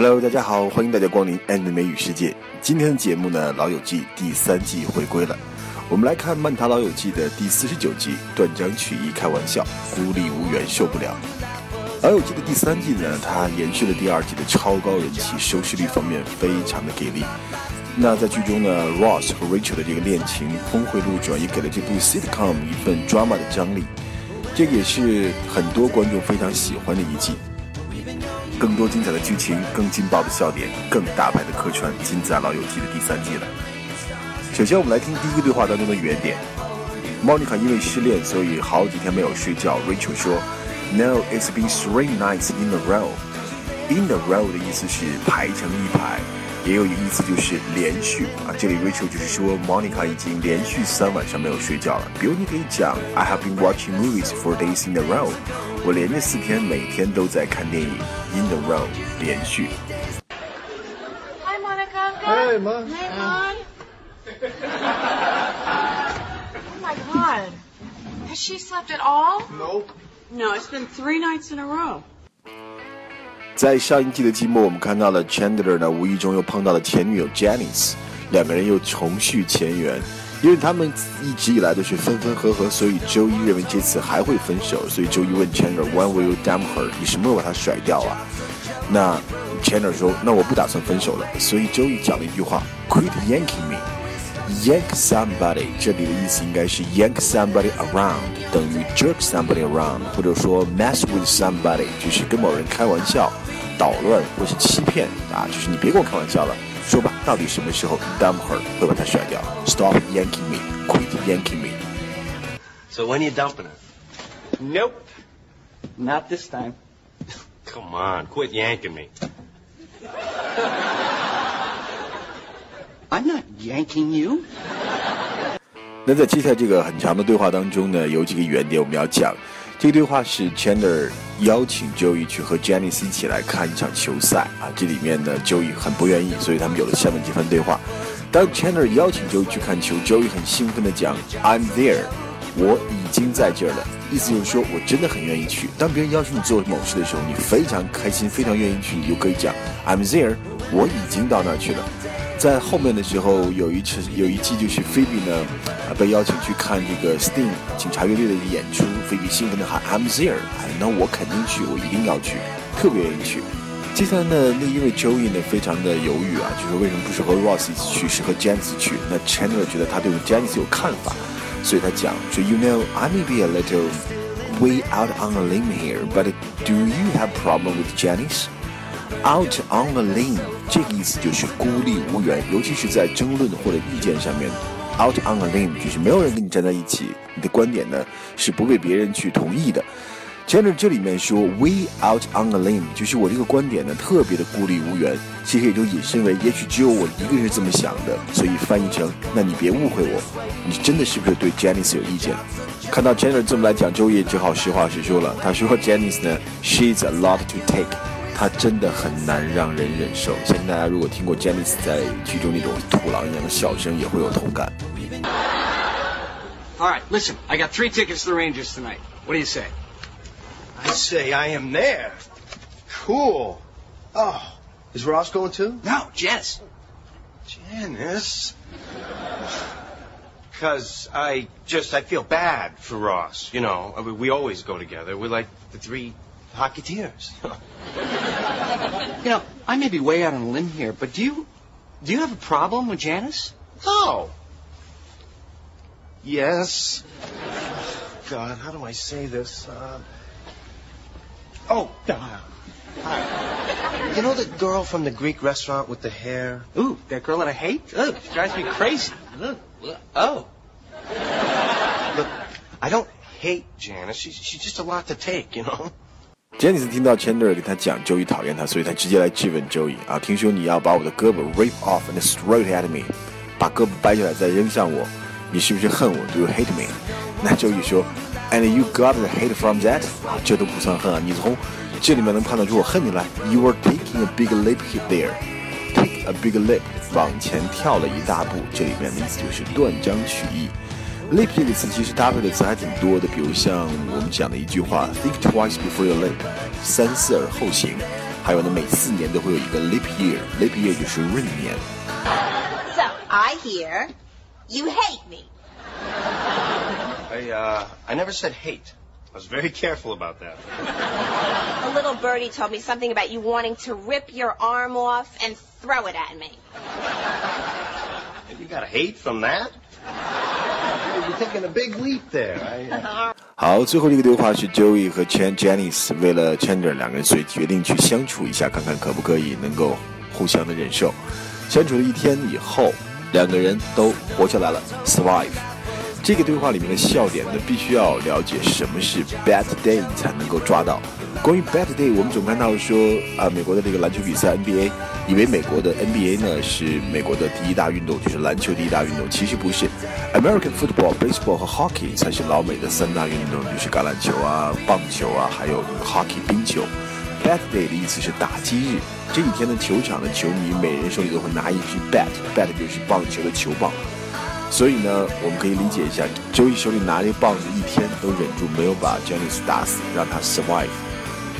Hello，大家好，欢迎大家光临 And 美语世界。今天的节目呢，《老友记》第三季回归了。我们来看《曼塔老友记》的第四十九集，断章取义，开玩笑，孤立无援，受不了。《老友记》的第三季呢，它延续了第二季的超高人气，收视率方面非常的给力。那在剧中呢，Ross 和 Rachel 的这个恋情峰回路转，也给了这部 sitcom 一份 drama 的张力。这个也是很多观众非常喜欢的一季。更多精彩的剧情，更劲爆的笑点，更大牌的客串，尽在《老友记》的第三季了。首先，我们来听第一个对话当中的原点。Monica 因为失恋，所以好几天没有睡觉。Rachel 说：“No, it's been three nights in a row. In a row 的意思是排成一排，也有一个意思就是连续啊。这里 Rachel 就是说 Monica 已经连续三晚上没有睡觉了。比如你可以讲：I have been watching movies for days in a row. 我连着四天，每天都在看电影。In a row，连续。 Hi, Monica. Hey, Ma. Hey, Mom. oh my God. Has she slept at all? Nope. No, it's been three nights in a row. 在上一季的季末，我们看到了 Chandler 呢，无意中又碰到了前女友 Janice，两个人又重续前缘。因为他们一直以来都是分分合合，所以周一认为这次还会分手，所以周一问 Chandler，When will you dump her？你什么时候把她甩掉啊？那 Chandler 说，那我不打算分手了。所以周一讲了一句话，Quit yanking me。Yank somebody，这里的意思应该是 yank somebody around，等于 jerk somebody around，或者说 mess with somebody，就是跟某人开玩笑、捣乱或是欺骗啊，就是你别跟我开玩笑了。说吧，到底什么时候 dump her 会把她甩掉？Stop yanking me, quit yanking me。 So when you dumping her? Nope. Not this time. Come on, quit yanking me. I'm not yanking you. 那在接下来这个很长的对话当中呢，有几个原点我们要讲。这个对话是 Chandler 邀请 Joey 去和 Janice 一起来看一场球赛啊，这里面呢 Joey 很不愿意，所以他们有了下面这番对话。当 Chandler 邀请 Joey 去看球，Joey 很兴奋地讲 I'm there，我已经在这儿了，意思就是说我真的很愿意去。当别人邀请你做某事的时候，你非常开心，非常愿意去，你就可以讲 I'm there，我已经到那儿去了。在后面的时候，有一次有一季就是 Phoebe 呢，啊被邀请去看这个 Sting 警察乐队的演出，Phoebe 兴奋的喊 I'm there，哎，那我肯定去，我一定要去，特别愿意去。接下来呢，那因为 Joey 呢非常的犹豫啊，就是为什么不是和 Ross 一起去，是和 Janice 去？那 Chandler 觉得他对 Janice 有看法，所以他讲说 You know I may be a little way out on a limb here, but do you have problem with Janice? Out on a limb，这个意思就是孤立无援，尤其是在争论或者意见上面。Out on a limb 就是没有人跟你站在一起，你的观点呢是不被别人去同意的。Chandler 这里面说 We out on a limb，就是我这个观点呢特别的孤立无援，其实也就引申为也许只有我一个人是这么想的，所以翻译成那你别误会我，你真的是不是对 Janice 有意见？看到 Chandler 这么来讲，周也只好实话实说了。他说 Janice 呢，She's a lot to take。她真的很难让人忍受。相信大家如果听过 Janice 在剧中那种土狼一样的笑声，也会有同感。 All right, listen. I got three tickets to the Rangers tonight. What do you say? I say I am there. Cool. Oh, is Ross going too? No, Janice. Janice. Because I just, I feel bad for Ross. You know, I mean, we always go together. We're like the three Hocketeers. You know, I may be way out on a limb here, but do you do you have a problem with Janice? no. Yes. God, how do I say this? Uh, oh, uh, hi. You know the girl from the Greek restaurant with the hair? Ooh, that girl that I hate? Ugh, she drives me crazy. Oh. Look, I don't hate Janice. She's, she's just a lot to take, you know? Janice 听到 Chandler 跟他讲 Joey 讨厌他，所以他直接来质问 Joey 啊，听说你要把我的胳膊 rip off and throw it at me，把胳膊掰下来再扔向我，你是不是恨我？Do you hate me？那 Joey 说，And you got the hate from that？啊，这都不算恨啊，你从这里面能判断出我恨你来。You are taking a big leap there。Take a big leap，往前跳了一大步，这里面的意思就是断章取义。leap 这个词其实搭配的词还挺多的，比如像我们讲的一句话，think twice before you leap，三思而后行。 还有呢，每四年都会有一个 leap year，leap year 就是闰年。So I hear you hate me. I, uh, I never said hate. I was very careful about that. A little birdie told me something about you wanting to rip your arm off and throw it at me. You got hate from that? 好，最后这个对话是 Joey 和 Chan Janice 为了 Chandler 两个人，所以决定去相处一下，看看可不可以能够互相的忍受。相处了一天以后，两个人都活下来了，survive。这个对话里面的笑点呢，必须要了解什么是 bad day 才能够抓到。关于 bad day，我们总看到说啊，美国的这个篮球比赛 NBA，以为美国的 NBA 呢是美国的第一大运动，就是篮球第一大运动，其实不是。American football、baseball 和 hockey 才是老美的三大运动，就是橄榄球啊、棒球啊，还有 hockey 冰球。bad day 的意思是打击日，这几天的，球场的球迷每人手里都会拿一支 bat，bat 就是棒球的球棒。所以呢，我们可以理解一下，周易手里拿着棒子，一天都忍住没有把 Janice 打死，让他 survive，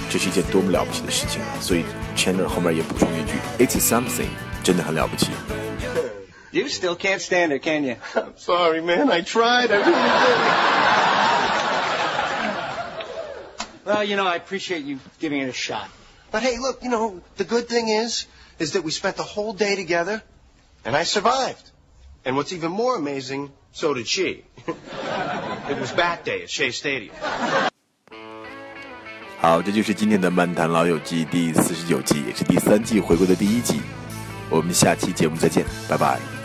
这是一件多么了不起的事情啊！所以 Chandler 后面也补充一句，It's something，真的很了不起。You still can't stand it, can you? I'm sorry, man. I tried. I really did. Well, you know, I appreciate you giving it a shot. But hey, look, you know, the good thing is, is that we spent the whole day together, and I survived. And what's even more amazing, so did she. it was bat day at Shea Stadium. 好，这就是今天的《漫谈老友记》第四十九集，也是第三季回归的第一集。我们下期节目再见，拜拜。